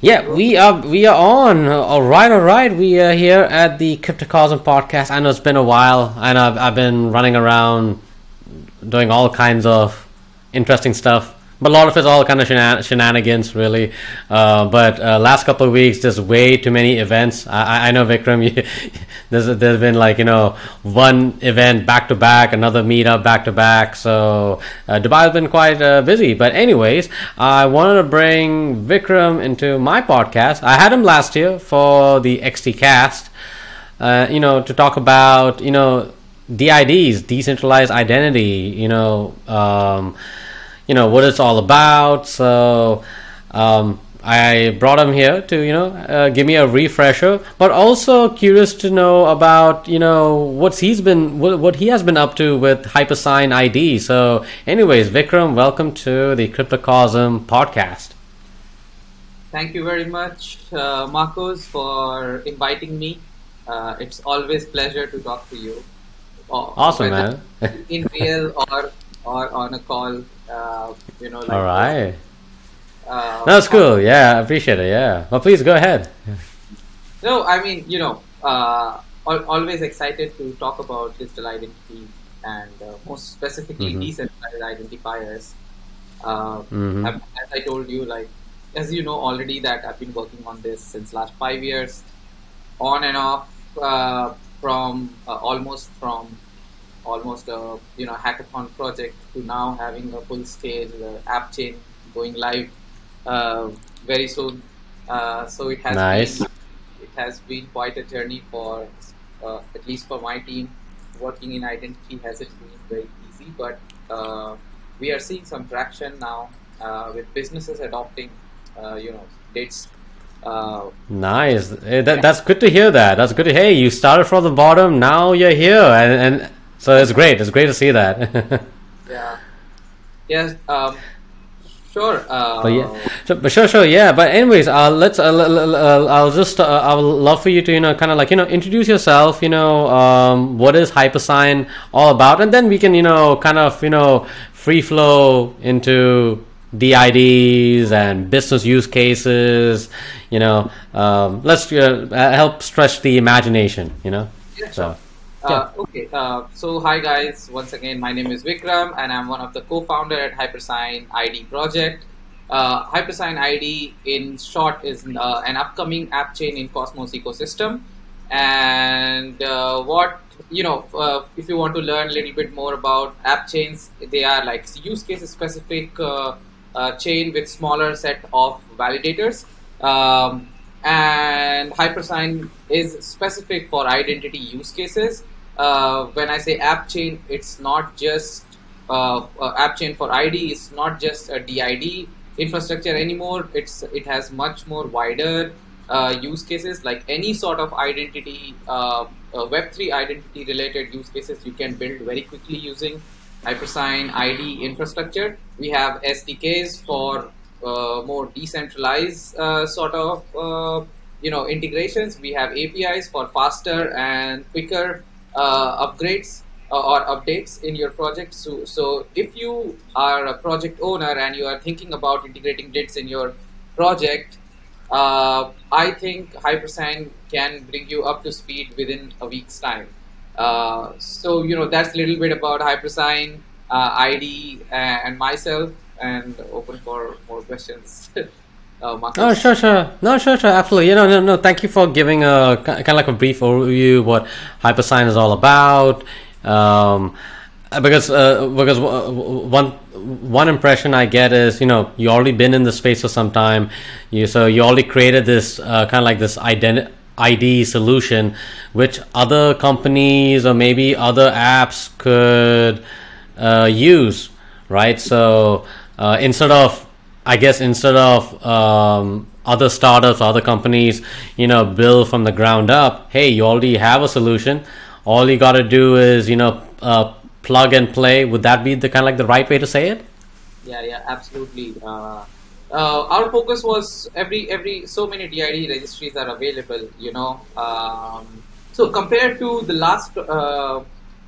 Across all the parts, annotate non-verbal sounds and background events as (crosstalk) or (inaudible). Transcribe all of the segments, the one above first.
Yeah, we are we are on. All right, all right. We are here at the Cryptocosm podcast. I know it's been a while, and I've I've been running around doing all kinds of interesting stuff. But a lot of it's all kind of shenan- shenanigans, really. Uh, but uh, last couple of weeks, there's way too many events. I, I- I know Vikram. (laughs) You, there's there's been like you know one event back to back, another meetup back to back. So uh, Dubai's been quite uh, busy. But anyways, I wanted to bring Vikram into my podcast. I had him last year for the XT Cast. Uh, you know, to talk about you know DIDs, decentralized identity. You know. Um, you know what it's all about. So um, I brought him here to you know uh, give me a refresher, but also curious to know about you know what he's been what, what he has been up to with Hypersign ID. So, anyways, Vikram, welcome to the Cryptocosm podcast. thank you very much, uh, Marcos, for inviting me. Uh, it's always pleasure to talk to you. Or- Awesome, man. in real or or on a call. Uh, you know, like all right, Uh, that's cool. Yeah, I appreciate it. Yeah, well, please go ahead. No, I mean, you know, uh, al- always excited to talk about digital identity and uh, most specifically Mhm. decentralized identifiers. Uh, Mhm. I've- As I told you, like, as you know already, that I've been working on this since last five years, on and off, uh, from uh, almost from almost a you know hackathon project to now having a full scale uh, app chain going live uh, very soon. Uh, so it has Nice. been it has been quite a journey for uh, at least for my team. Working in identity hasn't been very easy, but uh, we are seeing some traction now uh, with businesses adopting uh, you know DIDs. Uh, Nice. That, that's good to hear. That that's good. To, hey, you started from the bottom. Now you're here, and, and so it's great. It's great to see that. (laughs) yeah. Yes. Um, sure. Uh, But yeah, so, but sure, sure, yeah. But anyways, uh, let's. Uh, l- I'll just. Uh, I would love for you to, you know, kind of like, you know, introduce yourself. You know, um, what is Hypersign all about, and then we can, you know, kind of, you know, free flow into DIDs and business use cases. You know, um, let's uh, help stretch the imagination. You know, Yeah, so. Uh, okay, uh, so hi guys. Once again, my name is Vikram, and I'm one of the co-founder at Hypersign ID project. Uh, Hypersign ID, in short, is uh, an upcoming app chain in Cosmos ecosystem. And uh, what you know, uh, if you want to learn a little bit more about app chains, they are like use case specific chain with smaller set of validators. Um, and Hypersign is specific for identity use cases. Uh, when I say app chain, it's not just uh, uh, app chain for ID. It's not just a DID infrastructure anymore. It's it has much more wider uh, use cases like any sort of identity, uh, uh, Web3 identity related use cases you can build very quickly using Hypersign ID infrastructure. We have SDKs for uh, more decentralized sort of you know integrations. We have APIs for faster and quicker upgrades uh, or updates in your project. So, so if you are a project owner and you are thinking about integrating DIDs in your project, uh, I think Hypersign can bring you up to speed within a week's time. Uh, so you know that's a little bit about Hypersign, uh, ID, and myself, and open for more questions. (laughs) uh. Oh, sure, sure. No, sure, sure. Absolutely. You know, no, no. Thank you for giving a kind of like a brief overview what Hypersign is all about. Um, because uh, because one one impression I get is you know you already been in the space for some time, you so you already created this uh, kind of like this ID solution, which other companies or maybe other apps could uh, use, right? So uh, instead of I guess instead of um, other startups, other companies, you know, build from the ground up. Hey, you already have a solution. All you got to do is, you know, uh, plug and play. Would that be the kind of like the right way to say it? Yeah, yeah, absolutely. Uh, uh, our focus was every every so many DID registries are available. You know, um, so compared to the last uh,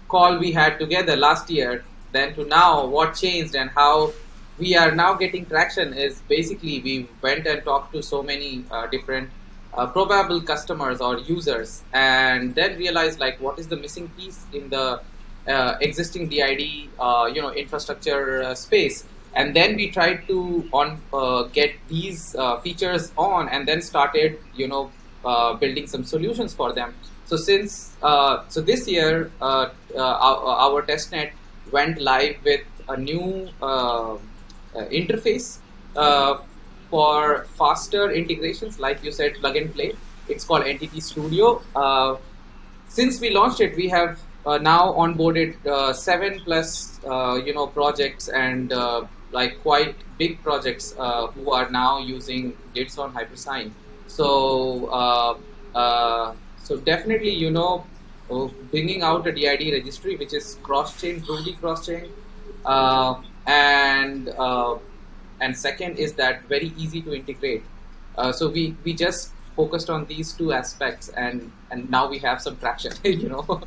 call we had together last year, then to now, what changed and how we are now getting traction is basically we went and talked to so many uh, different uh, probable customers or users and then realized like what is the missing piece in the uh, existing DID uh, you know infrastructure uh, space. And then we tried to on uh, get these features on and then started you know building some solutions for them. So since so this year our, our testnet went live with a new Uh, interface uh, for faster integrations, like you said, plug and play. It's called Entity Studio. Uh, since we launched it, we have uh, now onboarded uh, seven plus you know projects and like quite big projects who are now using on HyperSign. So so definitely, you know, bringing out a DID registry which is cross-chain, truly cross-chain, uh, and uh, and second is that very easy to integrate. Uh, so we we just focused on these two aspects, and and now we have some traction. (laughs) you know.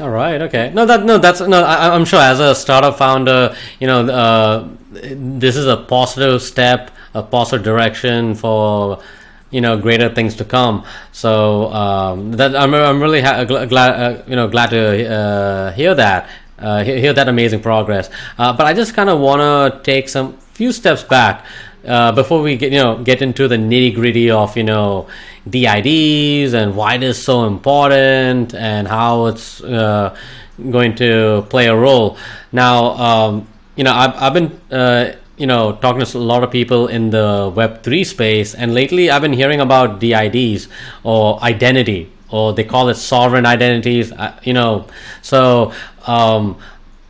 All right. Okay. No, that no, that's no. I, am sure as a startup founder, you know, uh, this is a positive step, a positive direction for you know greater things to come. So um, that I'm I'm really ha- glad uh, you know glad to uh, hear that uh, hear that amazing progress. Uh, but I just kind of want to take some few steps back uh, before we get you know get into the nitty gritty of you know DIDs and why it is so important and how it's uh, going to play a role. Now, um, you know, I've, I've been uh, you know talking to a lot of people in the Web three space, and lately I've been hearing about DIDs or identity or they call it sovereign identities uh, you know. So um,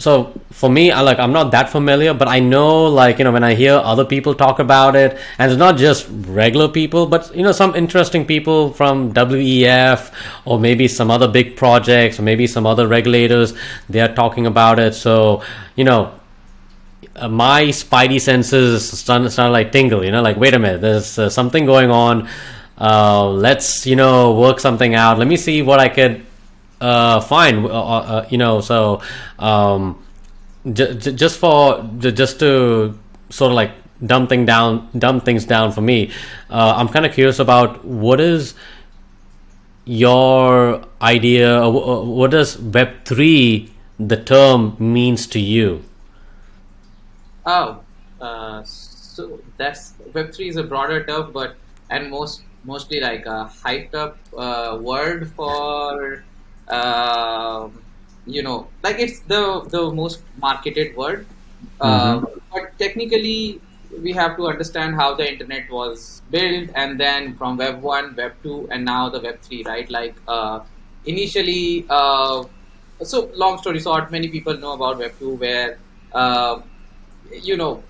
so for me I like I'm not that familiar but I know like you know when I hear other people talk about it and it's not just regular people but you know some interesting people from WEF or maybe some other big projects or maybe some other regulators they are talking about it. So you know uh, my spidey senses start, start like tingle you know like wait a minute there's uh, something going on uh, let's you know work something out. Let me see what i could uh, find uh, uh, uh you know so um, j- j- just for j- just to sort of like dumb thing down dumb things down for me uh, i'm kind of curious about what is your idea what does web3 the term means to you? Oh so that's web3 is a broader term but and most mostly like a hyped up uh, word for uh, you know like it's the the most marketed word uh, mm-hmm. but technically we have to understand how the internet was built and then from web 1 web 2 and now the web 3 right? Like uh, initially uh, so long story short many people know about web 2 where uh, you know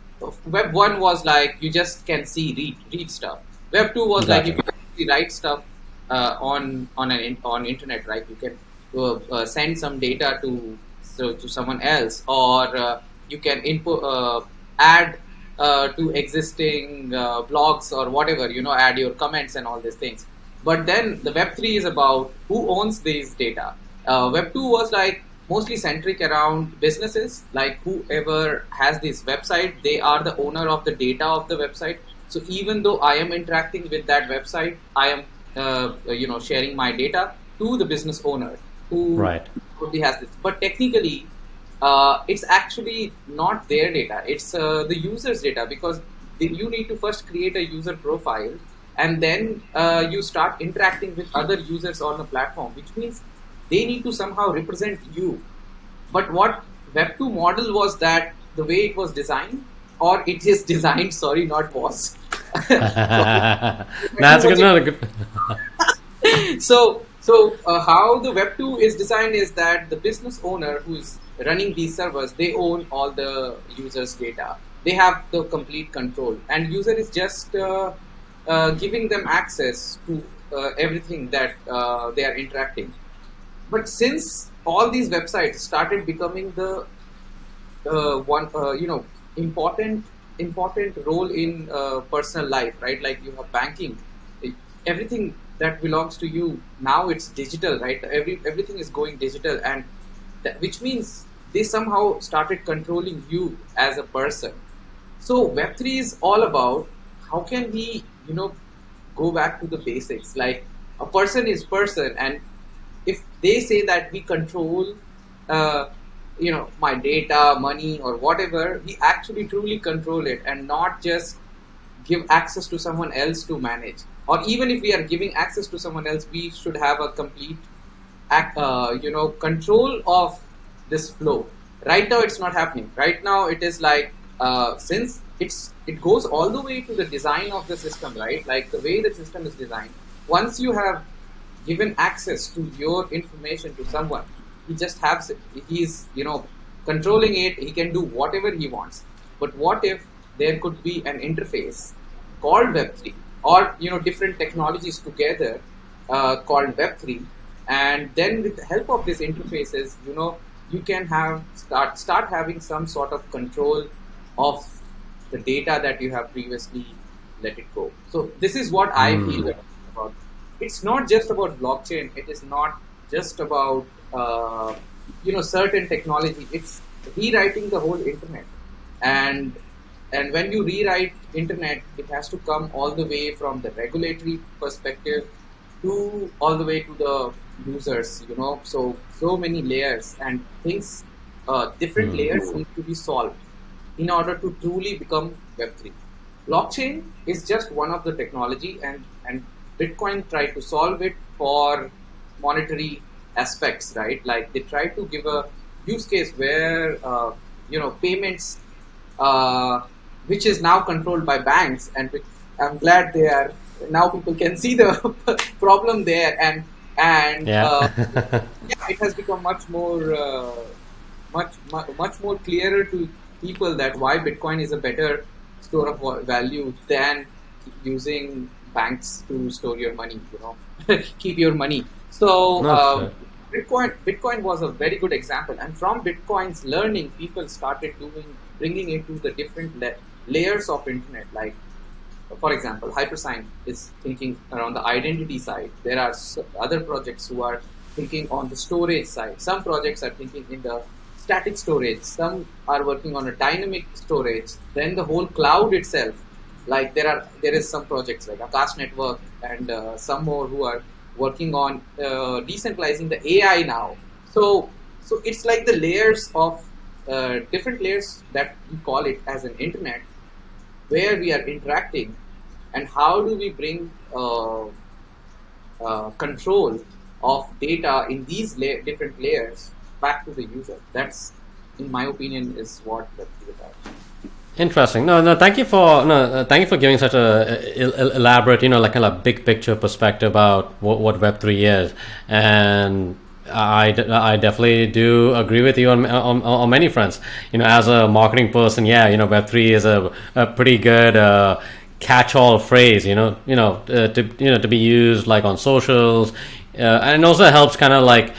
web 1 was like you just can see read read stuff Web two was like you can write stuff uh, on on an on internet, right? You can uh, uh, send some data to so, to someone else, or uh, you can input uh, add uh, to existing blogs or whatever. You know, add your comments and all these things. But then the Web three is about who owns these data. Web two was like mostly centric around businesses like whoever has this website they are the owner of the data of the website so even though I am interacting with that website, I am uh, you know sharing my data to the business owner who right. probably has this. But technically, uh, it's actually not their data; it's uh, the user's data because you need to first create a user profile and then uh, you start interacting with other users on the platform, which means they need to somehow represent you. But what Web2 model was that the way it was designed, or it is (laughs) designed, sorry, not was, (laughs) That's good. Good. (laughs) so, so uh, how the Web two is designed is that the business owner who is running these servers, they own all the users' data. They have the complete control, and user is just uh, uh, giving them access to uh, everything that uh, they are interacting. But since all these websites started becoming the uh, one, you know, important important role in uh, personal life, right? Like you have banking, everything that belongs to you now it's digital, right? Every everything is going digital, and that, which means they somehow started controlling you as a person. So Web3 is all about how can we, you know, go back to the basics. Like a person is person, and if they say that we control, uh, you know, my data, money, or whatever, we actually truly control it, and not just give access to someone else to manage. Or even if we are giving access to someone else, we should have a complete, uh, you know, control of this flow. Right now, it's not happening. Right now, it is like uh, since it's it goes all the way to the design of the system, right? Like the way the system is designed. Once you have given access to your information to someone, he just has it. He's you know controlling it. He can do whatever he wants. But what if there could be an interface called Web3 or you know different technologies together uh, called Web3, and then with the help of these interfaces, you know you can have start start having some sort of control of the data that you have previously let it go. So this is what I Mm. feel about. It's not just about blockchain. It is not just about uh, you know certain technology. It's rewriting the whole internet, and and when you rewrite internet, it has to come all the way from the regulatory perspective to all the way to the users. You know, so so many layers and things. Uh, different Mm. layers need to be solved in order to truly become Web3. Blockchain is just one of the technology, and and Bitcoin tried to solve it for monetary aspects, right? Like they try to give a use case where uh, you know payments, uh, which is now controlled by banks, and which I'm glad they are now people can see the (laughs) problem there, and and Yeah. uh, (laughs) yeah, it has become much more uh, much mu- much more clearer to people that why Bitcoin is a better store of value than using banks to store your money. You know, (laughs) keep your money. So um. Bitcoin Bitcoin was a very good example, and from Bitcoin's learning, people started doing bringing it to the different la- layers of internet, like for example, Hypersign is thinking around the identity side. There are other projects who are thinking on the storage side. Some projects are thinking in the static storage. Some are working on a dynamic storage. Then the whole cloud itself. Like there are there is some projects like Akash Network and uh, some more who are working on uh, decentralizing the AI now. So so it's like the layers of uh, different layers that we call it as an internet where we are interacting and how do we bring uh, uh, control of data in these la- different layers back to the user that's in my opinion is what Web3 is about Interesting. No, no. Thank you for no. Uh, thank you for giving such a el- el- elaborate, you know, like kind of big picture perspective about what, what Web three is, and I, I definitely do agree with you on, on on many fronts. You know, as a marketing person, yeah, you know, Web three is a, a pretty good uh, catch-all phrase. You know, you know, uh, to you know to be used like on socials, uh, and also helps kind of like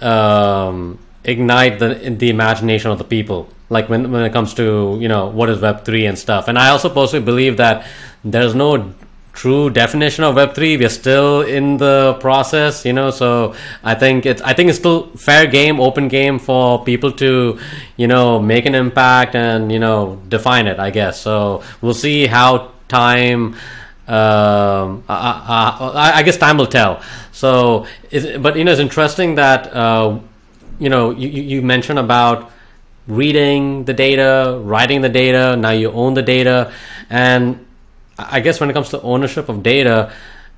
um, ignite the the imagination of the people. Like when when it comes to you know what is Web three and stuff. And I also personally believe that there's no true definition of Web three. We're still in the process, you know. So I think it's I think it's still fair game, open game for people to you know make an impact and you know define it. I guess so. We'll see how time um, I, I, I guess time will tell. So, but you know, it's interesting that uh, you know you you mentioned about reading the data, writing the data. Now you own the data, and I guess when it comes to ownership of data,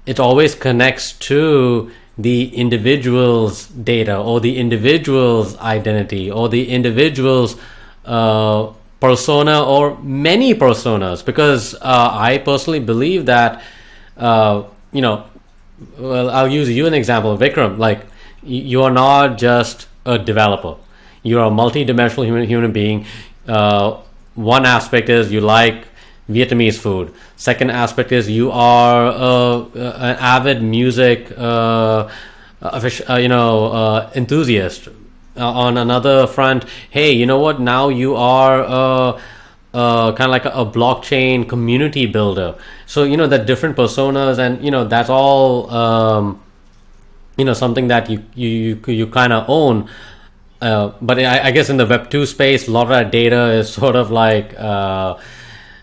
it always connects to the individual's data or the individual's identity or the individual's uh, persona or many personas. Because uh, I personally believe that uh, you know well I'll use you an example Vikram. Like you are not just a developer you're a multi-dimensional human, human being uh, one aspect is you like Vietnamese food second aspect is you are an avid music uh, uh, you know uh, enthusiast uh, on another front, hey, you know what? Now you are uh, kind of like a, a blockchain community builder. So you know the different personas, and you know that's all um, you know something that you you you, you kind of own. Uh, but I, I guess in the Web two space, a lot of that data is (laughs) sort of like uh,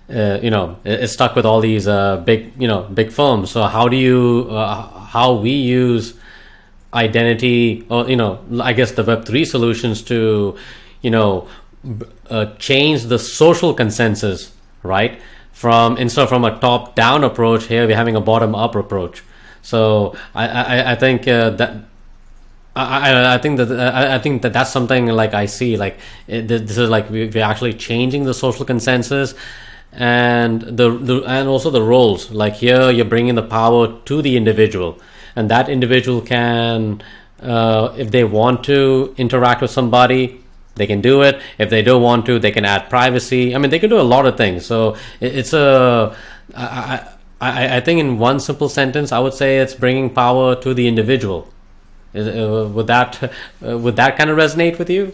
uh, you know is stuck with all these uh, big you know big firms. So how do you uh, how we use identity or you know I guess the Web three solutions to you know change the social consensus right from instead of from a top down approach here we're having a bottom up approach. So I I, I think that I, I think that I, I think that that's something like I see like it, this is like we're actually changing the social consensus and the, the and also the roles. Like here you're bringing the power to the individual and that individual can uh, if they want to interact with somebody they can do it. If they don't want to they can add privacy. I mean they can do a lot of things. So it, it's a I, I, I think in one simple sentence i would say it's bringing power to the individual uh, would that uh, would that kind of resonate with you?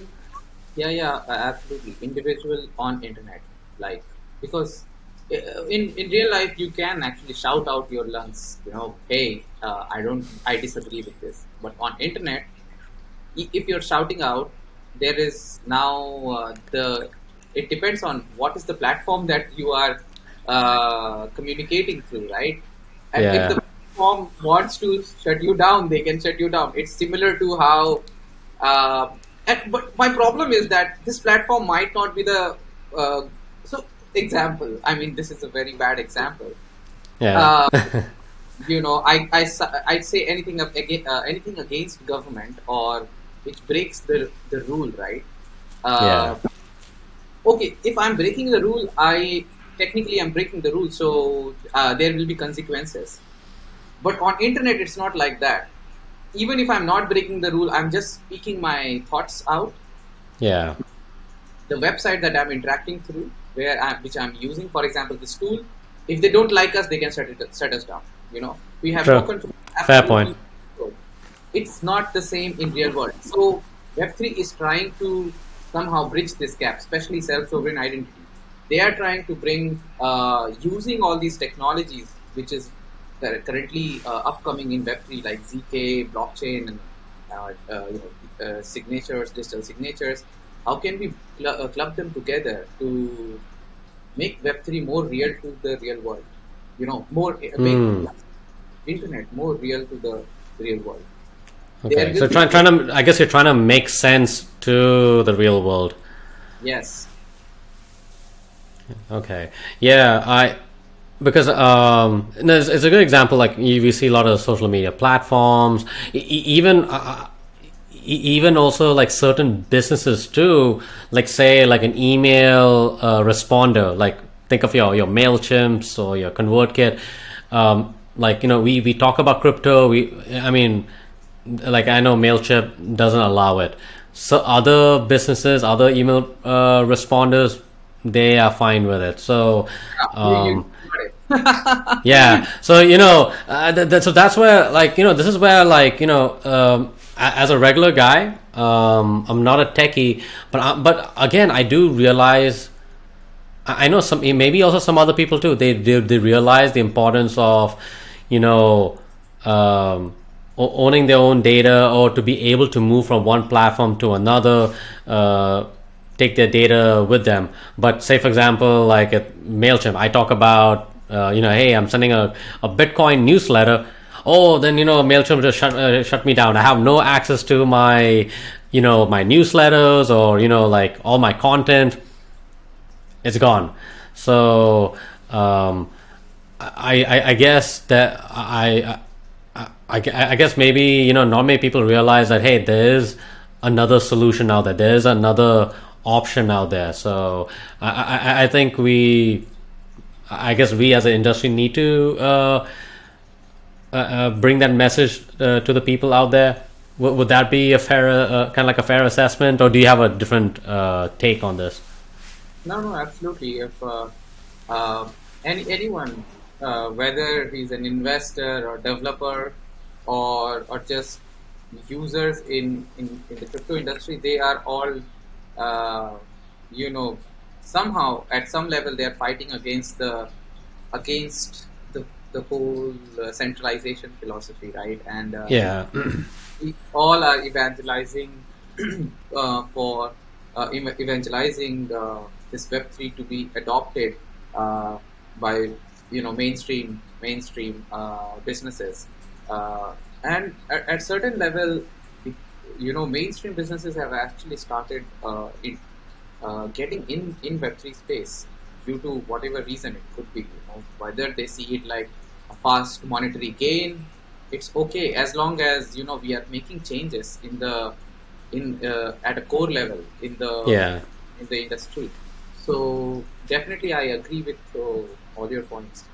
Yeah yeah absolutely. Individual on internet like because uh, in in real life you can actually shout out your lungs you know hey uh, i don't i disagree with this. But on internet if you're shouting out there is now uh, the it depends on what is the platform that you are uh, communicating through right? And Yeah. Platform wants to shut you down they can shut you down. It's similar to how uh, and, but my problem is that this platform might not be the uh, so example i mean this is a very bad example. Yeah. Uh, (laughs) you know I I I say anything of, uh, anything against government or which breaks the the rule right? Uh, okay if i'm breaking the rule i technically i'm breaking the rule so uh, there will be consequences but on internet it's not like that even if i'm not breaking the rule i'm just speaking my thoughts out yeah the website that I'm interacting through, where I, which I'm using, for example, this tool, if they don't like us, they can shut it shut us down. You know, we have True. spoken to Fair absolutely- It's not the same in real world. So Web3 is trying to somehow bridge this gap, especially self-sovereign identity. They are trying to bring uh, using all these technologies, which is cur- currently uh, upcoming in Web3, like zk, blockchain, and uh, uh, you know, uh, signatures, digital signatures. How can we cl- uh, club them together to make Web3 more real to the real world? You know, more make Hmm. internet more real to the real world. Okay, so trying trying to I guess you're trying to make sense to the real world. Yes. Okay, yeah, I because um, it's, it's a good example. Like you, we see a lot of social media platforms, e- even. Uh, e- even also like certain businesses too like say like an email uh, responder like think of your your mailchimps or your convertkit um, like you know we we talk about crypto we i mean like i know mailchimp doesn't allow it so other businesses other email uh, responders they are fine with it so you um, (laughs) yeah so you know uh, th- th- so that's where like you know this is where like you know um, as a regular guy um, i'm not a techie but I, but again i do realize I I know some maybe also some other people too. They they, they realize the importance of you know um, owning their own data or to be able to move from one platform to another. Uh, take their data with them. But say for example, like at Mailchimp, I talk about uh, you know, hey, I'm sending a, a Bitcoin newsletter. Oh, then you know, Mailchimp just shut uh, shut me down. I have no access to my you know my newsletters or you know like all my content it's gone. So um, I, I I guess that I I, I I guess maybe you know not many people realize that hey there is another solution out there. There is another option out there. So I I, I think we I guess we as an industry need to uh, uh, uh, bring that message uh, to the people out there. Would, would that be a fair uh, kind of like a fair assessment, or do you have a different uh, take on this? No, no, absolutely. If any anyone, uh, whether he's an investor or developer, or or just users in, in, in the crypto industry, they are all, uh, you know, somehow at some level they are fighting against the against the the whole uh, centralization philosophy, right? And uh, Yeah. (clears throat) we all are evangelizing (clears throat) uh, for uh, evangelizing uh, this Web3 to be adopted uh, by you know mainstream mainstream uh, businesses, uh, and at, at certain level, you know mainstream businesses have actually started uh, in, uh, getting in in Web three space due to whatever reason it could be. You know, whether they see it like a fast monetary gain, it's okay as long as you know we are making changes in the in uh, at a core level in the Yeah. in the industry. So definitely, I agree with uh, all your points.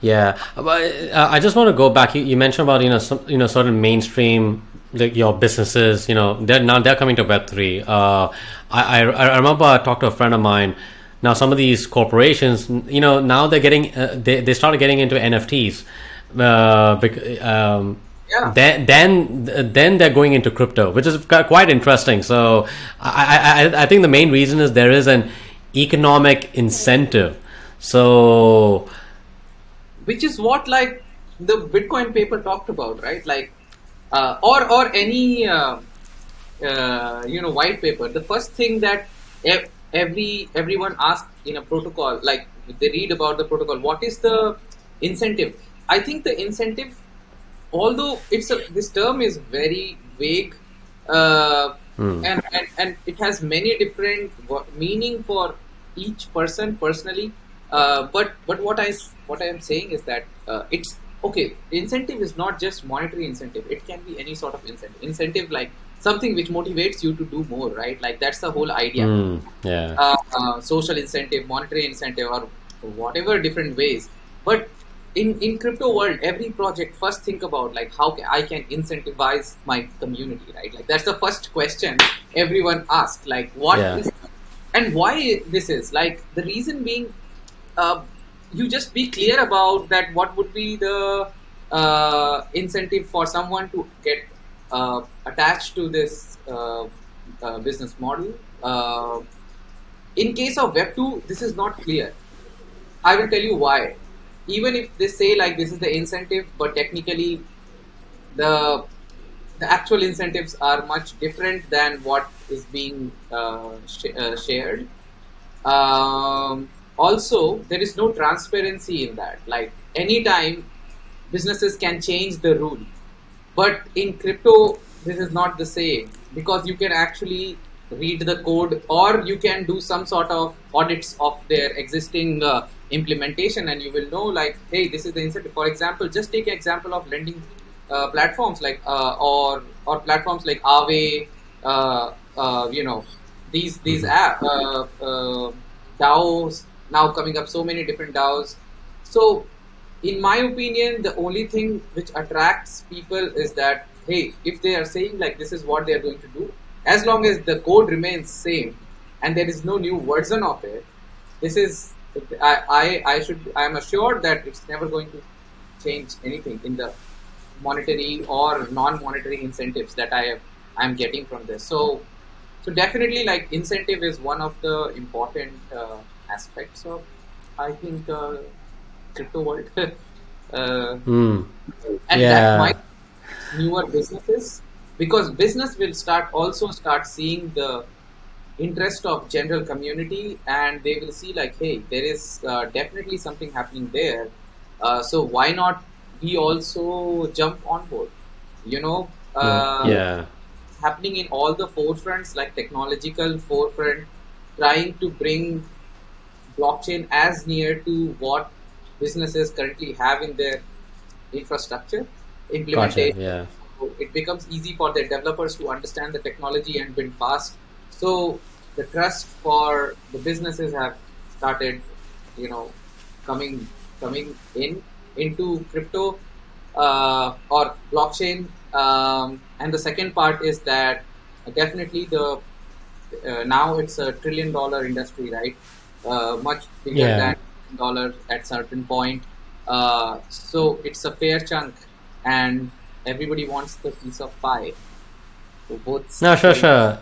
Yeah, uh, I just want to go back. You, you mentioned about you know some you know certain mainstream like your businesses. You know they're now they're coming to Web three. Uh, I, I I remember I talked to a friend of mine. Now some of these corporations, you know, now they're getting uh, they they started getting into NFTs. Uh, bec- um, Yeah. then then then they're going into crypto, which is quite interesting. So I, I I think the main reason is there is an economic incentive. So which is what like the Bitcoin paper talked about, right? Like, uh, or or any uh, uh, you know white paper. The first thing that ev- every everyone asks in a protocol, like they read about the protocol, what is the incentive? I think the incentive, although it's a this term is very vague. Uh, Hmm. and, and and it has many different meaning for each person personally uh, but but what I what I am saying is that uh, it's okay. Incentive is not just monetary incentive. It can be any sort of incentive. Incentive like something which motivates you to do more, right? Like that's the whole idea. mm, yeah. Uh, uh, social incentive, monetary incentive, or whatever different ways. But in in crypto world, every project first think about like how ca- I can incentivize my community, right? Like that's the first question everyone asks. Like what Yeah. is and why this is like the reason being uh, you just be clear about that what would be the uh, incentive for someone to get uh, attached to this uh, uh, business model. Uh, in case of web 2 this is not clear. I will tell you why. Even if they say like this is the incentive but technically the the actual incentives are much different than what is being uh, sh- shared. Um, also there is no transparency in that. Like anytime businesses can change the rule but in crypto this is not the same because you can actually read the code or you can do some sort of audits of their existing uh, implementation and you will know like hey this is the incentive. For example just take an example of lending uh, platforms like uh, or or platforms like Aave, uh, uh, you know these these app uh, uh, DAOs now coming up so many different DAOs. So in my opinion, the only thing which attracts people is that hey, if they are saying like this is what they are going to do, as long as the code remains same and there is no new version of it, this is I I, I should I am assured that it's never going to change anything in the monetary or non-monetary incentives that I have I'm getting from this. So so definitely like incentive is one of the important uh, aspects of I think uh, crypto world. (laughs) uh, Mm, and Yeah. that might newer businesses because business will start also start seeing the interest of general community and they will see like hey there is uh, definitely something happening there uh, so why not we also jump on board you know uh, yeah. happening in all the forefronts like technological forefront trying to bring blockchain as near to what businesses currently have in their infrastructure Gotcha. Yeah. so it becomes easy for the developers to understand the technology and build fast so the trust for the businesses have started you know coming coming in into crypto uh, or blockchain um, and the second part is that definitely the uh, now it's a trillion dollar industry right uh, much bigger Yeah. than dollar at certain point uh, so it's a fair chunk and everybody wants the piece of pie so both No, sure, sure.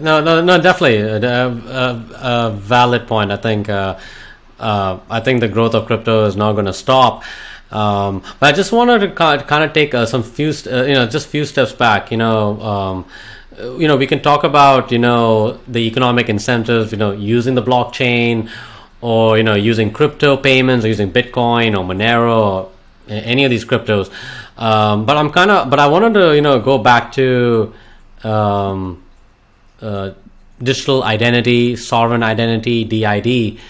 No, no, no, definitely. A, a, a valid point. I think. Uh, uh, I think the growth of crypto is not going to stop. Um, but I just wanted to kind of take uh, some few, uh, you know, just few steps back. You know, um, you know, we can talk about you know the economic incentives. You know, using the blockchain, or you know using crypto payments or using Bitcoin or Monero or any of these cryptos. Um, but I'm kind of but I wanted to you know go back to um, uh, digital identity, sovereign identity, DID.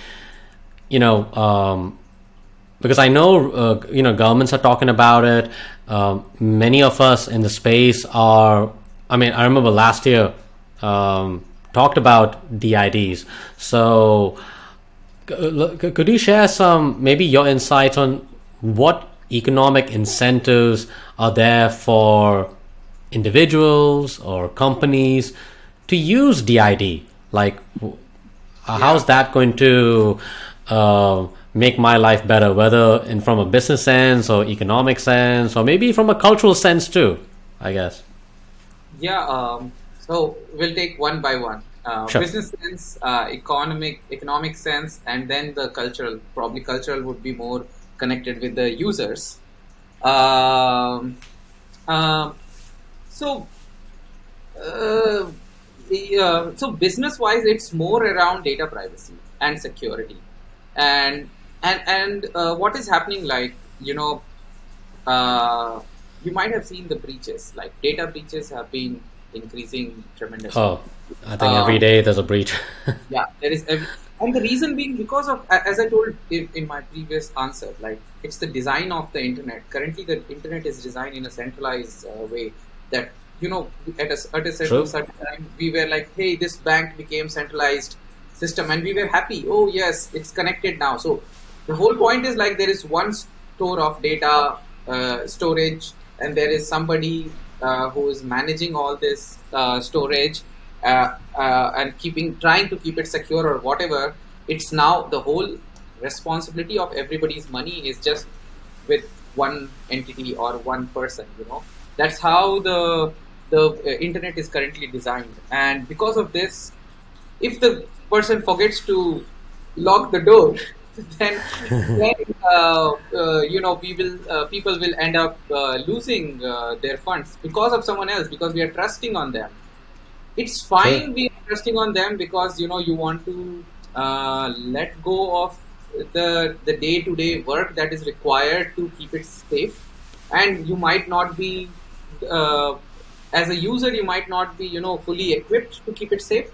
You know. Um, because I know uh, you know governments are talking about it. Um, many of us in the space are. I mean, I remember last year um, talked about DIDs. So, could you share some maybe your insights on what economic incentives are there for individuals or companies to use DID? Like, yeah. how's that going to uh, make my life better, whether in from a business sense or economic sense, or maybe from a cultural sense too. I guess. Yeah. Um, so we'll take one by one. Uh, sure. Business sense, uh, economic economic sense, and then the cultural. Probably cultural would be more connected with the users. Um, um so. Uh, the, uh, so business wise, it's more around data privacy and security and and and uh, what is happening like you know uh, you might have seen the breaches. Like data breaches have been increasing tremendously. Oh i think um, every day there's a breach. (laughs) Yeah there is every, and the reason being because of as i told in, in, my previous answer like it's the design of the internet. Currently the internet is designed in a centralized uh, way that you know at a, at a certain, certain time we were like hey this bank became centralized system and we were happy. Oh yes it's connected now. So the whole point is like there is one store of data uh, storage and there is somebody uh, who is managing all this uh, storage uh, uh, and keeping trying to keep it secure or whatever it's now the whole responsibility of everybody's money is just with one entity or one person you know. That's how the the uh, internet is currently designed. And because of this if the person forgets to lock the door (laughs) then, then uh, uh, you know we will uh, people will end up uh, losing uh, their funds because of someone else because we are trusting on them. It's fine sure. we are trusting on them because you know you want to uh, let go of the the day to day work that is required to keep it safe. And you might not be as a user you might not be you know fully equipped to keep it safe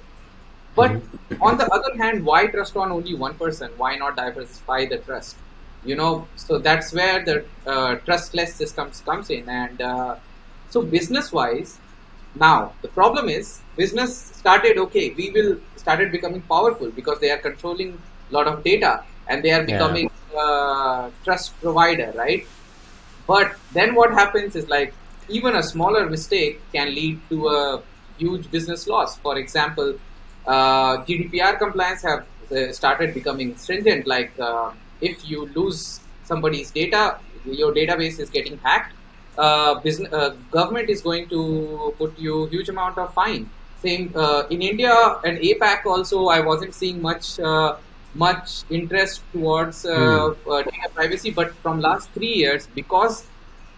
but mm-hmm. on the other hand, why trust on only one person? Why not diversify the trust? You know, so that's where the uh, trustless systems comes in. And uh, so business-wise, now the problem is business started okay. We will started becoming powerful because they are controlling a lot of data and they are becoming yeah. uh, trust provider, right? But then what happens is like even a smaller mistake can lead to a huge business loss. For example, GDPR compliance have uh, started becoming stringent. Like uh, if you lose somebody's data, your database is getting hacked. Uh, business, uh, government is going to put you huge amount of fine. Same uh, in India and APAC also. I wasn't seeing much much interest towards mm. data privacy, but from last three years, because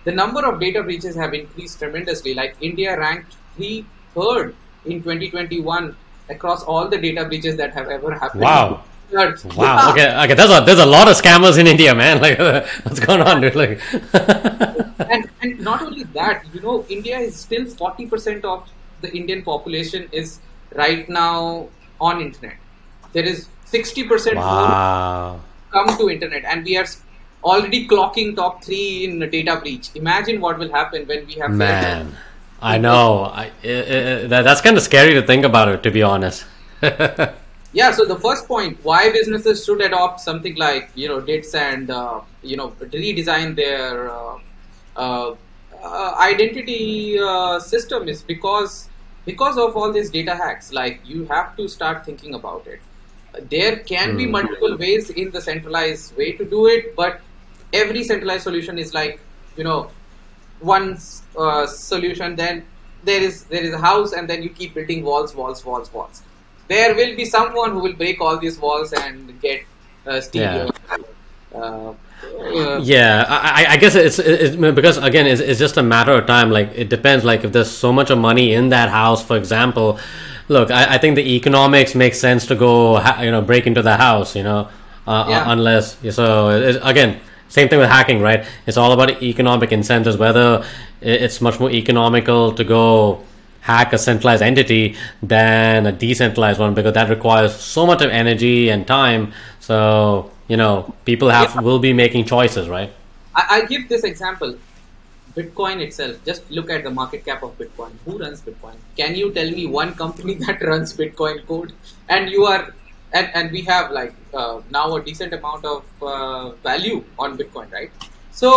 the number of data breaches have increased tremendously. Like India ranked three third in 2021 across all the data breaches that have ever happened. Wow. Wow. Okay. Okay. There's a there's a lot of scammers in India, man. (laughs) Like, what's going on, dude? Like, (laughs) and and not only that, you know, India is still forty percent of the Indian population is right now on internet. There is sixty percent wow. come to internet, and we are already clocking top three in data breach. Imagine what will happen when we have man. I know. I, it, it, that's kind of scary to think about it, to be honest. (laughs) yeah. So the first point, why businesses should adopt something like you know DIDs and uh, you know redesign their uh, uh, uh identity uh, system is because because of all these data hacks. Like you have to start thinking about it. There can mm. be hmm. multiple ways in the centralized way to do it, but every centralized solution is like you know one uh, solution then there is there is a house and then you keep building walls walls walls walls there will be someone who will break all these walls and get uh, yeah. Uh, uh, yeah, I, I guess it's, it's, because again, it's, it's just a matter of time. Like it depends. Like if there's so much of money in that house, for example, look, I, I think the economics makes sense to go, you know, break into the house. You know, uh, Yeah. unless so. It, again, same thing with hacking, right? It's all about economic incentives. Whether it's much more economical to go hack a centralized entity than a decentralized one because that requires so much of energy and time. So you know, people have Yeah. will be making choices, right? I, I give this example. Bitcoin itself. Just look at the market cap of Bitcoin. Who runs Bitcoin? Can you tell me one company (laughs) that runs Bitcoin code? And you are, and, and we have like uh, now a decent amount of uh, value on Bitcoin, right? So,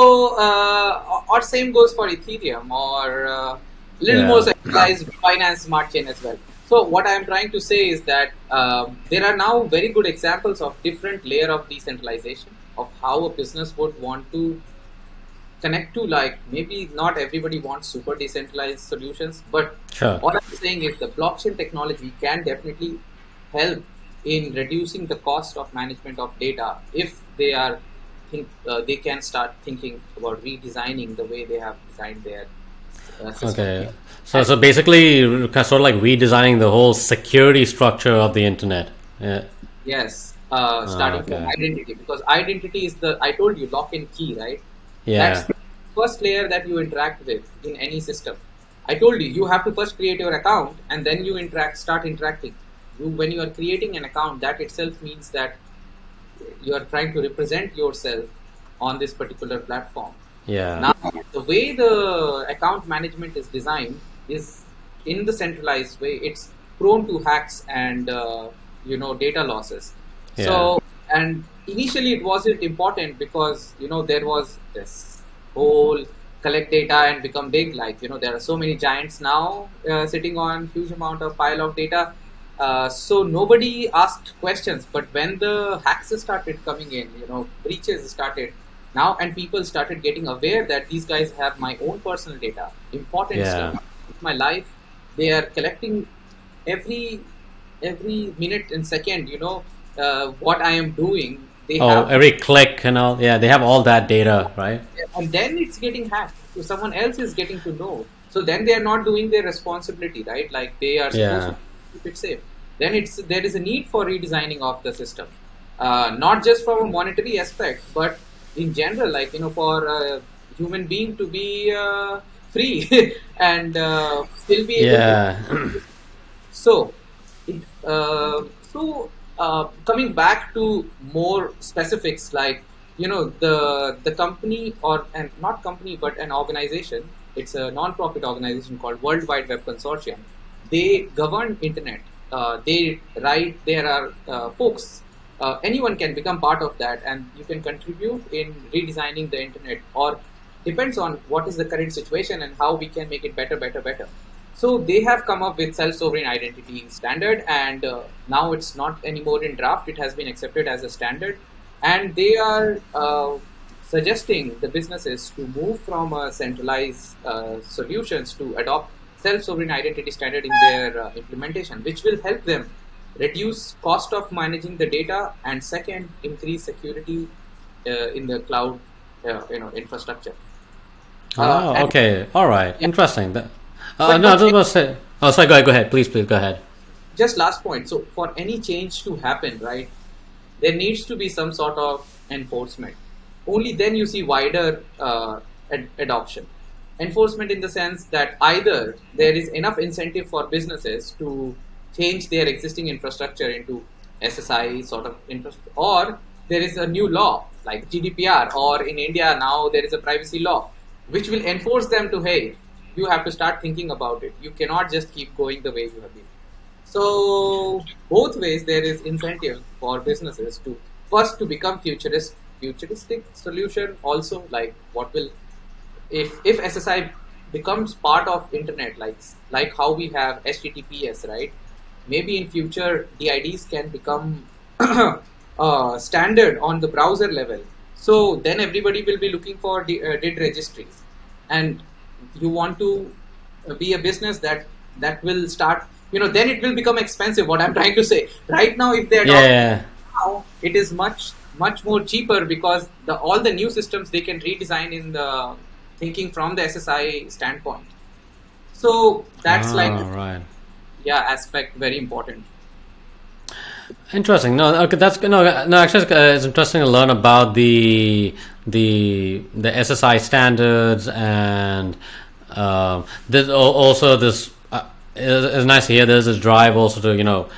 uh, or same goes for Ethereum or uh, little Yeah. more centralized Binance Smart Chain as well. So, what I am trying to say is that um, there are now very good examples of different layer of decentralization of how a business would want to connect to like maybe not everybody wants super decentralized solutions but Sure. all i'm saying is the blockchain technology can definitely help in reducing the cost of management of data if they are think uh, they can start thinking about redesigning the way they have designed their uh. Okay. So so basically, sort of like redesigning the whole security structure of the internet. Yeah. yes uh, starting from okay. identity because identity is the i told you lock and key right Yeah. That's the first layer that you interact with in any system. I told you, you have to first create your account and then you interact, start interacting. You, when you are creating an account, that itself means that you are trying to represent yourself on this particular platform. Yeah. Now, the way the account management is designed is in the centralized way. It's prone to hacks and uh, you know data losses. yeah. So, and initially it wasn't important because you know there was this whole collect data and become big. Like you know there are so many giants now uh, sitting on huge amount of pile of data. Uh, so nobody asked questions, but when the hacks started coming in, you know, breaches started now, and people started getting aware that these guys have my own personal data, important Yeah. stuff, my life. They are collecting every every minute and second. You know uh, what I am doing. They Oh, have every click and all. Yeah, they have all that data, right? and then it's getting hacked. So someone else is getting to know. So then they are not doing their responsibility, right? Like they are supposed Yeah. to keep it safe. Then it's there is a need for redesigning of the system, uh, not just from a monetary aspect, but in general, like you know, for a human being to be uh, free (laughs) and uh, still be able to Yeah. (clears throat) so, it, uh, so uh, coming back to more specifics, like you know the the company or and not company but an organization. It's a non-profit organization called World Wide Web Consortium. They govern internet. Uh, they write. There are uh, folks. Uh, anyone can become part of that, and you can contribute in redesigning the internet. Or depends on what is the current situation and how we can make it better, better, better. So they have come up with self-sovereign identity standard, and uh, now it's not anymore in draft. It has been accepted as a standard, and they are uh, suggesting the businesses to move from centralized uh, solutions to adopt self-sovereign identity standard in their uh, implementation, which will help them reduce cost of managing the data, and second, increase security uh, in the cloud, uh, you know, infrastructure. Oh, okay. All right. Interesting. That, uh, no, I was going to say. Oh, sorry. Go ahead. Go ahead. Please, please go ahead. just last point so for any change to happen right there needs to be some sort of enforcement only then you see wider uh, ad- adoption enforcement in the sense that either there is enough incentive for businesses to change their existing infrastructure into ssi sort of infrastructure or there is a new law like gdpr or in india now there is a privacy law which will enforce them to hey you have to start thinking about it. You cannot just keep going the way you have been. So both ways there is incentive for businesses to first to become futurist futuristic solution also like what will if if SSI becomes part of internet like like how we have HTTPS right? Maybe in future DIDs can become (clears throat) uh, standard on the browser level. So then everybody will be looking for D, uh, DID registries. And you want to be a business that that will start you know then it will become expensive what i'm (laughs) trying to say. Right now if they adopt Yeah. now it is much much more cheaper because the all the new systems they can redesign in the thinking from the ssi standpoint so that's Ah, like right. yeah aspect very important Interesting. No, okay, that's no, no. Actually, it's interesting to learn about the the the SSI standards and um, there's also this. Uh, it's, it's nice to hear there's this drive also to you know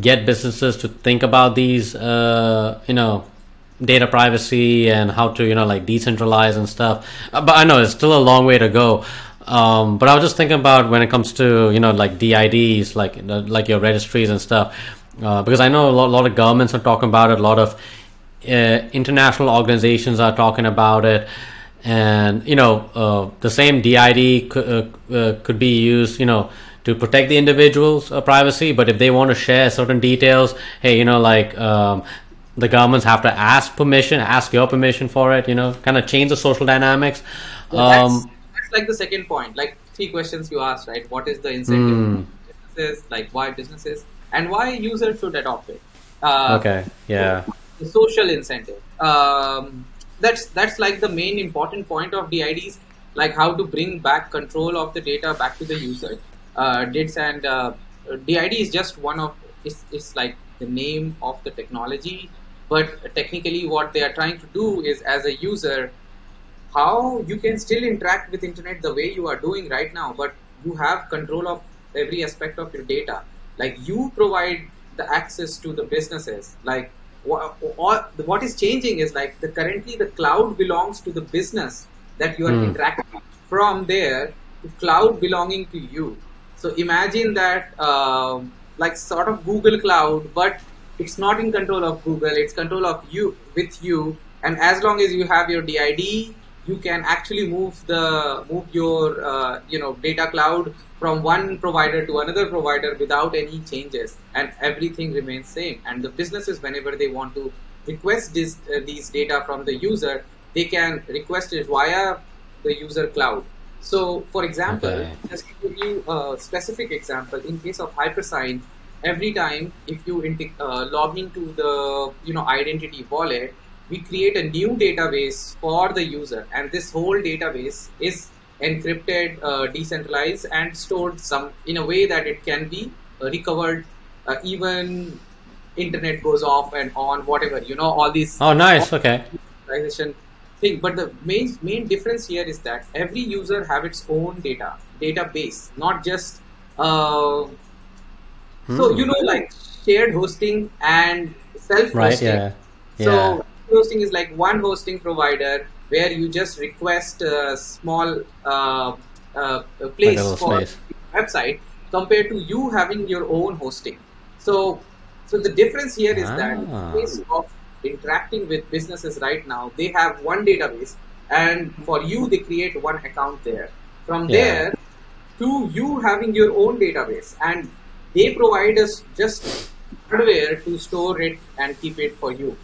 get businesses to think about these uh, you know data privacy and how to you know like decentralize and stuff. Uh, but I know it's still a long way to go. Um, but I was just thinking about when it comes to you know like DIDs, like like your registries and stuff uh, because I know a lot, a lot, of governments are talking about it, a lot of uh, international organizations are talking about it, and you know uh, the same DID could, uh, uh, could be used, you know, to protect the individual's privacy. But if they want to share certain details, hey, you know, like um, the governments have to ask permission, ask your permission for it, you know, kind of change the social dynamics. Well, that's, um, that's, like the second point, like three questions you asked, right? What is the incentive? Mm. Businesses, like why businesses? and why users should adopt it. Uh, okay. Yeah. The social incentive. Um, that's that's like the main important point of DIDs, like how to bring back control of the data back to the user. Uh, DIDs and uh, DID is just one of it's, it's like the name of the technology, but technically what they are trying to do is as a user, how you can still interact with internet the way you are doing right now, but you have control of every aspect of your data. Like you provide the access to the businesses. Like what, what is changing is like the currently the cloud belongs to the business that you are mm. interacting from there to cloud belonging to you. So imagine that um, like sort of google cloud but it's not in control of google it's control of you with you. And as long as you have your did you can actually move the move your uh, you know data cloud from one provider to another provider without any changes. And everything remains same. And the businesses whenever they want to request this uh, these data from the user they can request it via the user cloud. So for example okay. just to give you a specific example in case of Hypersign every time if you uh, log into the you know identity wallet we create a new database for the user. And this whole database is encrypted, uh, decentralized, and stored some in a way that it can be uh, recovered uh, even internet goes off and on whatever you know all these oh nice. Okay. thing. But the main main difference here is that every user have its own data database not just uh, so you know like shared hosting and self hosting right yeah yeah so hosting is like one hosting provider where you just request a small uh, uh, place for space. website compared to you having your own hosting. So, so the difference here is ah. that in case of interacting with businesses right now, they have one database, and for you they create one account there. From yeah. there to you having your own database, and they provide us just hardware to store it and keep it for you,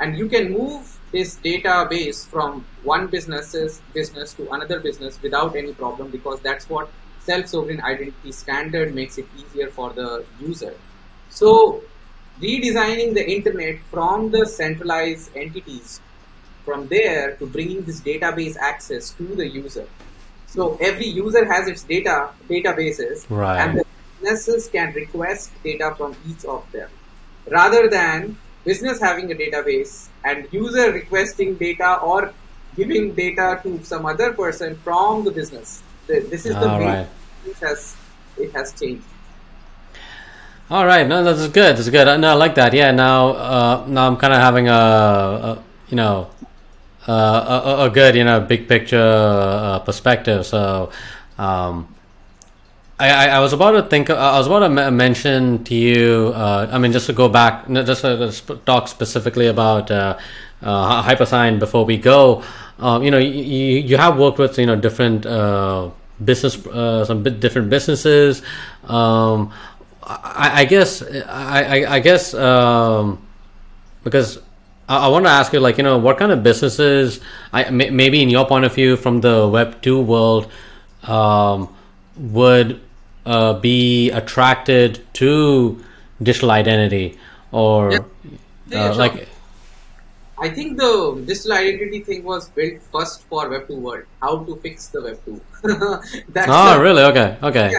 and you can move this database from one business's business to another business without any problem because that's what self-sovereign identity standard makes it easier for the user. So redesigning the internet from the centralized entities from there to bringing this database access to the user. So every user has its data databases right. and the businesses can request data from each of them rather than business having a database and user requesting data or giving data to some other person from the business. This is the All way right. it has it has changed. All right, no, that's good. That's good. No, I like that. Yeah, now, uh, now I'm kind of having a, a, you know, uh, a, a, good, you know, big picture uh, perspective. So, um, I, I, was about to think. I was about to mention to you. Uh, I mean, just to go back, just to talk specifically about uh, uh, Hypersign before we go. Um, you know, you, you have worked with you know different uh, business, uh, some different businesses. Um, I, I, guess. I, I, guess um, because I, I want to ask you, like, you know, what kind of businesses? I maybe in your point of view from the Web two world um, would uh, be attracted to digital identity or yeah. Uh, like I think the digital identity thing was built first for Web2 world. How to fix the Web2. (laughs) That's oh, the, really? Okay, okay. Yeah.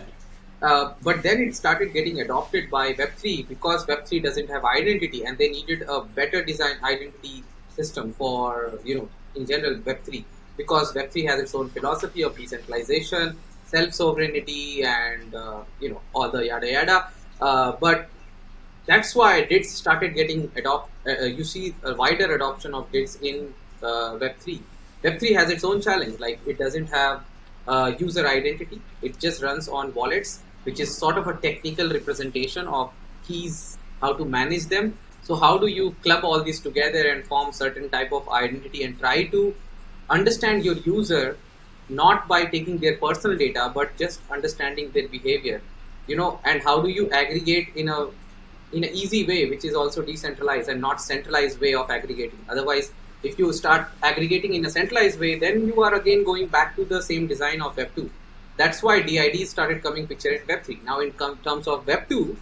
uh, but then it started getting adopted by Web3 because Web3 doesn't have identity and they needed a better design identity system for, you know, in general Web3 because Web3 has its own philosophy of decentralization, self-sovereignty and, uh, you know, all the yada yada. Uh, but that's why DIDs started getting adopt. Uh, uh, you see a wider adoption of DIDs in uh, Web3. Web3 has its own challenge, like it doesn't have user identity. It just runs on wallets which is sort of a technical representation of keys, how to manage them. So how do you club all these together and form certain type of identity and try to understand your user not by taking their personal data but just understanding their behavior you know and how do you aggregate in a in an easy way which is also decentralized and not centralized way of aggregating otherwise if you start aggregating in a centralized way then you are again going back to the same design of web 2 that's why DID started coming picture in Web3. Now, in terms of Web2,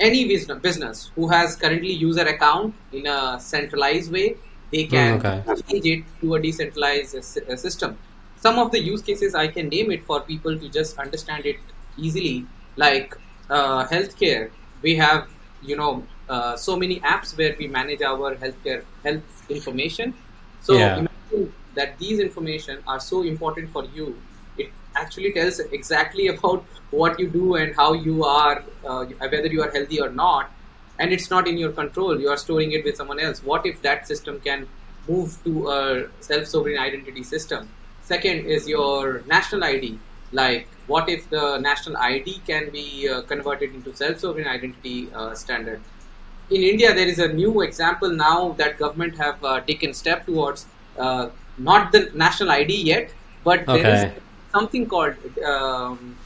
any business who has currently user account in a centralized way, they hmm, can okay. change it to a decentralized system. Some of the use cases I can name it for people to just understand it easily, like uh, healthcare. We have, you know, uh, so many apps where we manage our healthcare health information. So yeah. imagine that these information are so important for you It actually tells exactly (laughs) about what you do and how you are, uh, whether you are healthy or not, and it's not in your control. You are storing it with someone else. What if that system can move to a self-sovereign identity system? Second is your national ID. Like, what if the national ID can be uh, converted into self-sovereign identity uh, standard? In India, there is a new example now that government have uh, taken step towards uh, not the national ID yet, but okay. there is something called um,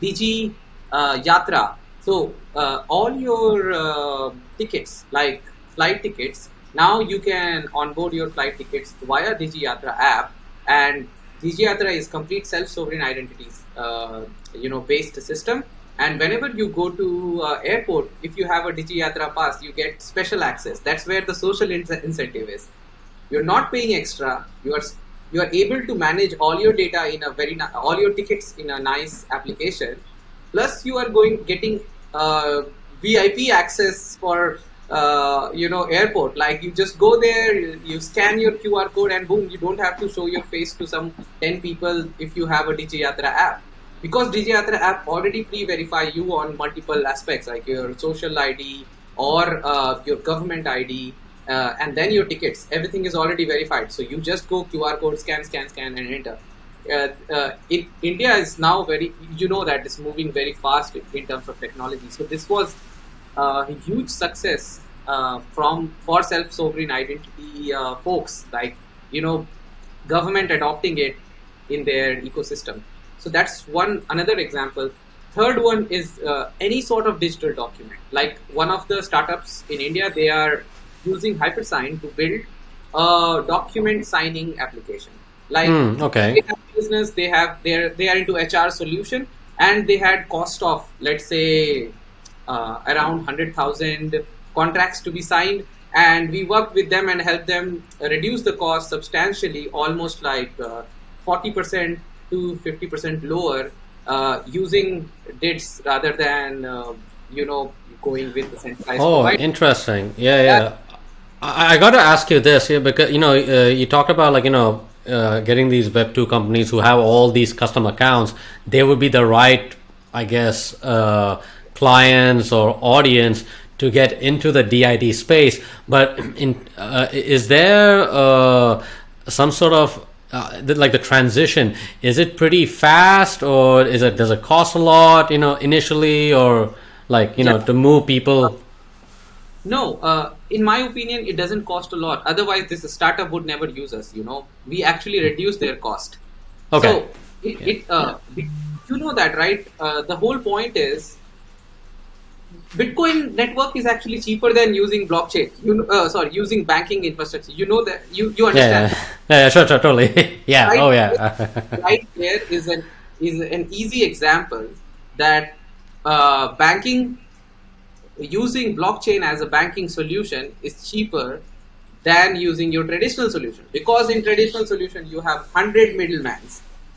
Digi uh, Yatra. So uh, all your uh, tickets, like flight tickets, now you can onboard your flight tickets via Digi Yatra app, and Digi Yatra is complete self-sovereign identities, uh, you know, based system. And whenever you go to uh, airport, if you have a Digi Yatra pass, you get special access. That's where the social in- incentive is. You're not paying extra. You are you are able to manage all your data in a very all your tickets in a nice application plus you are going getting uh, vip access for uh, you know airport like you just go there you scan your qr code and boom you don't have to show your face to some 10 people if you have a digiyatra app because digiyatra app already pre-verify you on multiple aspects like your social id or uh, your government id uh, and then your tickets. Everything is already verified. So you just go QR code, scan, scan, scan, and enter. Uh, uh, in, India is now very, you know, that it's moving very fast in terms of technology. So this was a huge success uh, from for self sovereign identity uh, folks, like you know, government adopting it in their ecosystem. So that's one another example. Third one is any sort of digital document. Like one of the startups in India, they are using HyperSign to build a document signing application. Like mm, okay. they have business, they have they they are into HR solution, and they had cost of let's say uh, around hundred thousand contracts to be signed, and we worked with them and helped them reduce the cost substantially, almost like uh, forty uh, percent to fifty percent lower, uh, using DIDs rather than uh, you know going with the centralized. Oh, provider. interesting. Yeah, yeah. I, I got to ask you this here because you know uh, you talked about like you know uh, getting these Web two companies who have all these custom accounts. They would be the right, I guess, uh, clients or audience to get into the DID space. But in, uh, is there uh, some sort of uh, like the transition is it pretty fast or is it does it cost a lot you know initially or like you yeah. know to move people no, uh, in my opinion, it doesn't cost a lot. Otherwise, this startup would never use us. You know, we actually reduce their cost. Okay. So it, yeah. it uh, you know that, right? Uh, the whole point is Bitcoin network is actually cheaper than using blockchain. You uh, sorry, using banking infrastructure. You know that you you understand? Yeah, yeah, yeah sure, sure, totally. (laughs) yeah. Right oh, yeah. right there is an is an easy example that uh, banking using blockchain as a banking solution is cheaper than using your traditional solution because in traditional solution you have 100 middlemen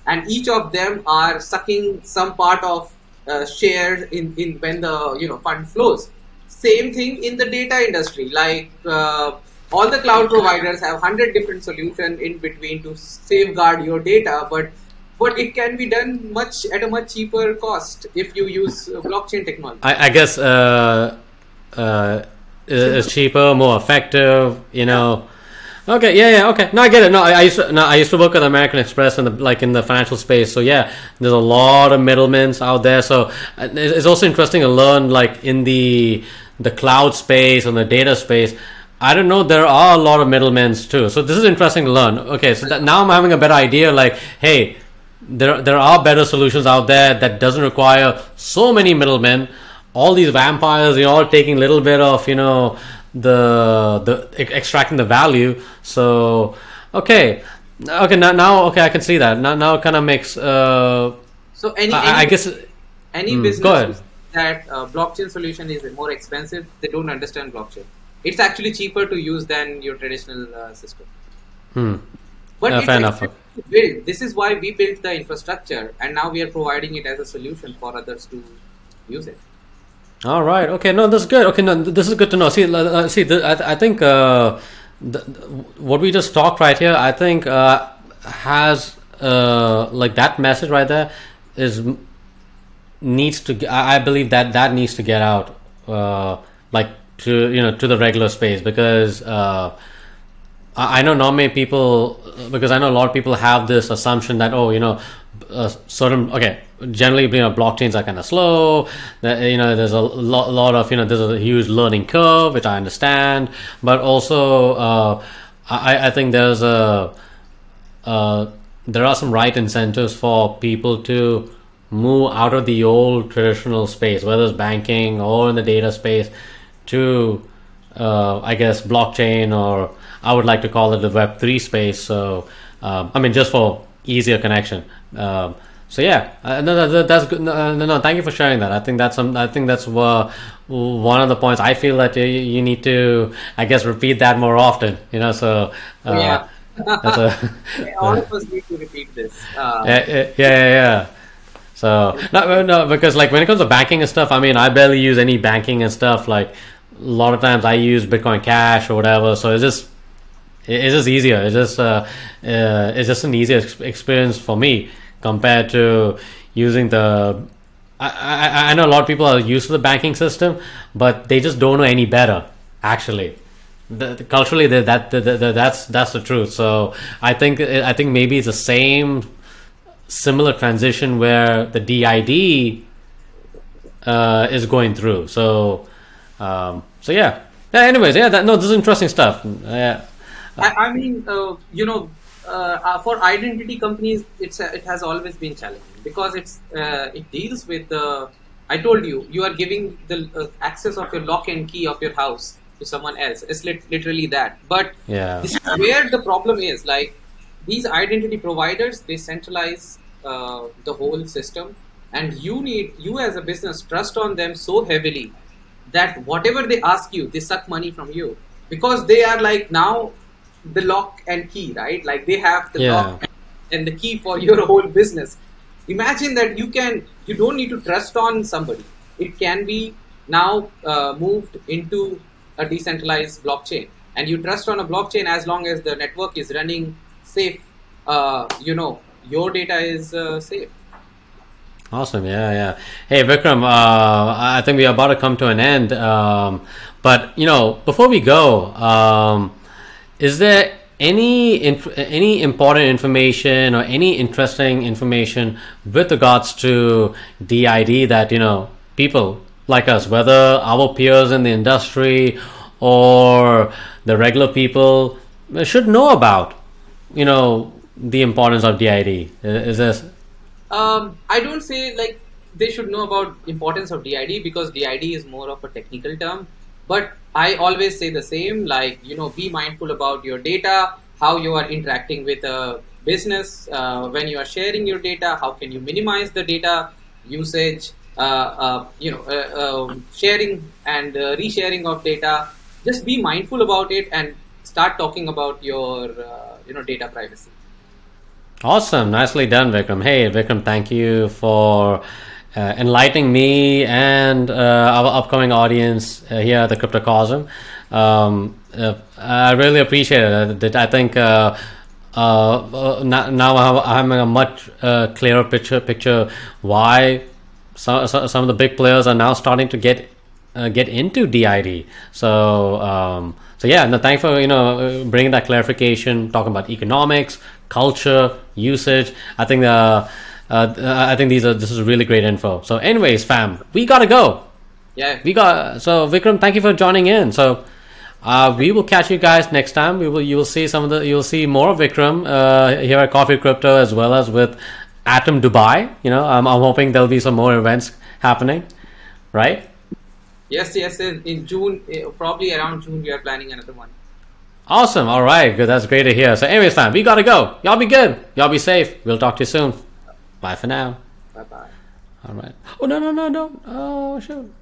and each of them are sucking some part of uh, shared in, in when the you know fund flows. Same thing in the data industry. Like uh, all the cloud providers have hundred different solutions in between to safeguard your data, but but it can be done much at a much cheaper cost if you use uh, blockchain technology. I, I guess uh, uh, it's cheaper, more effective. You know. Okay, yeah, yeah, okay. No, I get it. No, I, I used to, no, I used to work at American Express in the like in the financial space. So yeah, there's a lot of middlemen out there. So it's also interesting to learn like in the the cloud space and the data space. I don't know. There are a lot of middlemen too. So this is interesting to learn. Okay, so now I'm having a better idea. Like, hey, there there are better solutions out there that doesn't require so many middlemen. All these vampires, you're all taking a little bit of you know the the extracting the value. So okay, okay now now okay I can see that now now it kind of makes. Uh, so any, I, any I guess any mm, business that uh, blockchain solution is more expensive, they don't understand blockchain. It's actually cheaper to use than your traditional uh, system. Hmm. But Uh, fair enough. build. This is why we built the infrastructure, and now we are providing it as a solution for others to use it. All right. Okay. No, this is good. Okay. No, this is good to know. See, uh, see, I, th- I think uh, what we just talked right here, I think uh, has uh, like that message right there is needs to. I believe that that needs to get out, uh, like to you know to the regular space because. Uh, I know not many people because I know a lot of people have this assumption that oh you know certain okay generally you know blockchains are kind of slow you know there's a lot, lot of you know there's a huge learning curve which I understand but also uh, I, I think there's a uh, there are some right incentives for people to move out of the old traditional space whether it's banking or in the data space to uh, I guess blockchain or I would like to call it the Web three space. So um, I mean, just for easier connection. Um, so yeah, uh, no, no, that- that's good. No, no, no, thank you for sharing that. I think that's some. I think that's uh, one of the points. I feel that you, you need to, I guess, repeat that more often. You know, so uh, Yeah. that's a (laughs) All of us need to repeat this. Uh, yeah, yeah, yeah, yeah. So no, no, because like when it comes to banking and stuff, I mean, I barely use any banking and stuff. Like a lot of times, I use Bitcoin Cash or whatever. So it's just it's just easier. It's just uh, uh, it's just an easier experience for me compared to using the. I, I I know a lot of people are used to the banking system, but they just don't know any better. Actually, the, the- culturally, the, that that's that's the truth. So I think I think maybe it's the same similar transition where the DID uh, is going through. So um, so yeah. Yeah, anyways, yeah, that, no, this is interesting stuff. Yeah. I, I mean, uh, you know, uh, uh, for identity companies, it's uh, it has always been challenging because it's uh, it deals with the. I told you, you are giving the uh, access of your lock and key of your house to someone else. It's lit- literally that. But Yeah. this is where the problem is. Like these identity providers, they centralize uh, the whole system, and you need you as a business trust on them so heavily that whatever they ask you, they suck money from you because they are like now the lock and key, right? Like they have the Yeah. lock and the key for (laughs) your whole business. Imagine that you can, you don't need to trust on somebody. It can be now uh, moved into a decentralized blockchain, and you trust on a blockchain as long as the network is running safe. Uh, you know, your data is uh, safe. Awesome. Yeah, yeah. Hey, Vikram, uh, I think we're about to come to an end. Um, but, you know, before we go, um, is there any inf- any important information or any interesting information with regards to DID that, you know, people like us, whether our peers in the industry or the regular people, should know about, you know, the importance of DID? Is this Um, I don't say like they should know about importance of DID because DID is more of a technical term. But I always say the same, like you know, be mindful about your data, how you are interacting with a business uh, when you are sharing your data. How can you minimize the data usage? Uh, uh, you know, uh, um sharing and uh, resharing of data. Just be mindful about it and start talking about your uh, you know data privacy. Awesome, nicely done, Vikram. Hey, Vikram, thank you for uh, enlightening me and uh, our upcoming audience uh, here at the Cryptocosm. Um, uh, I really appreciate it. I think uh, uh, now I'm a much clearer picture picture why some some of the big players are now starting to get get into DID. So. Um, so yeah, no, thanks for you know bringing that clarification, talking about economics, culture, usage. I think the uh, I think these are this is really great info. So, anyways, fam, we gotta go. Yeah, we got. So, Vikram, thank you for joining in. So, uh, we will catch you guys next time. We will. You will see some of the. You'll see more of Vikram uh, here at Coffee Crypto as well as with Atom Dubai. You know, I'm, I'm hoping there'll be some more events happening, right? Yes, yes. In, in June, eh, probably around June, we are planning another one. Awesome. All right. Good. That's great to hear. So, anyways, fam, we gotta go. Y'all be good. Y'all be safe. We'll talk to you soon. Bye for now. Bye bye. All right. Oh no no no no. Oh shoot.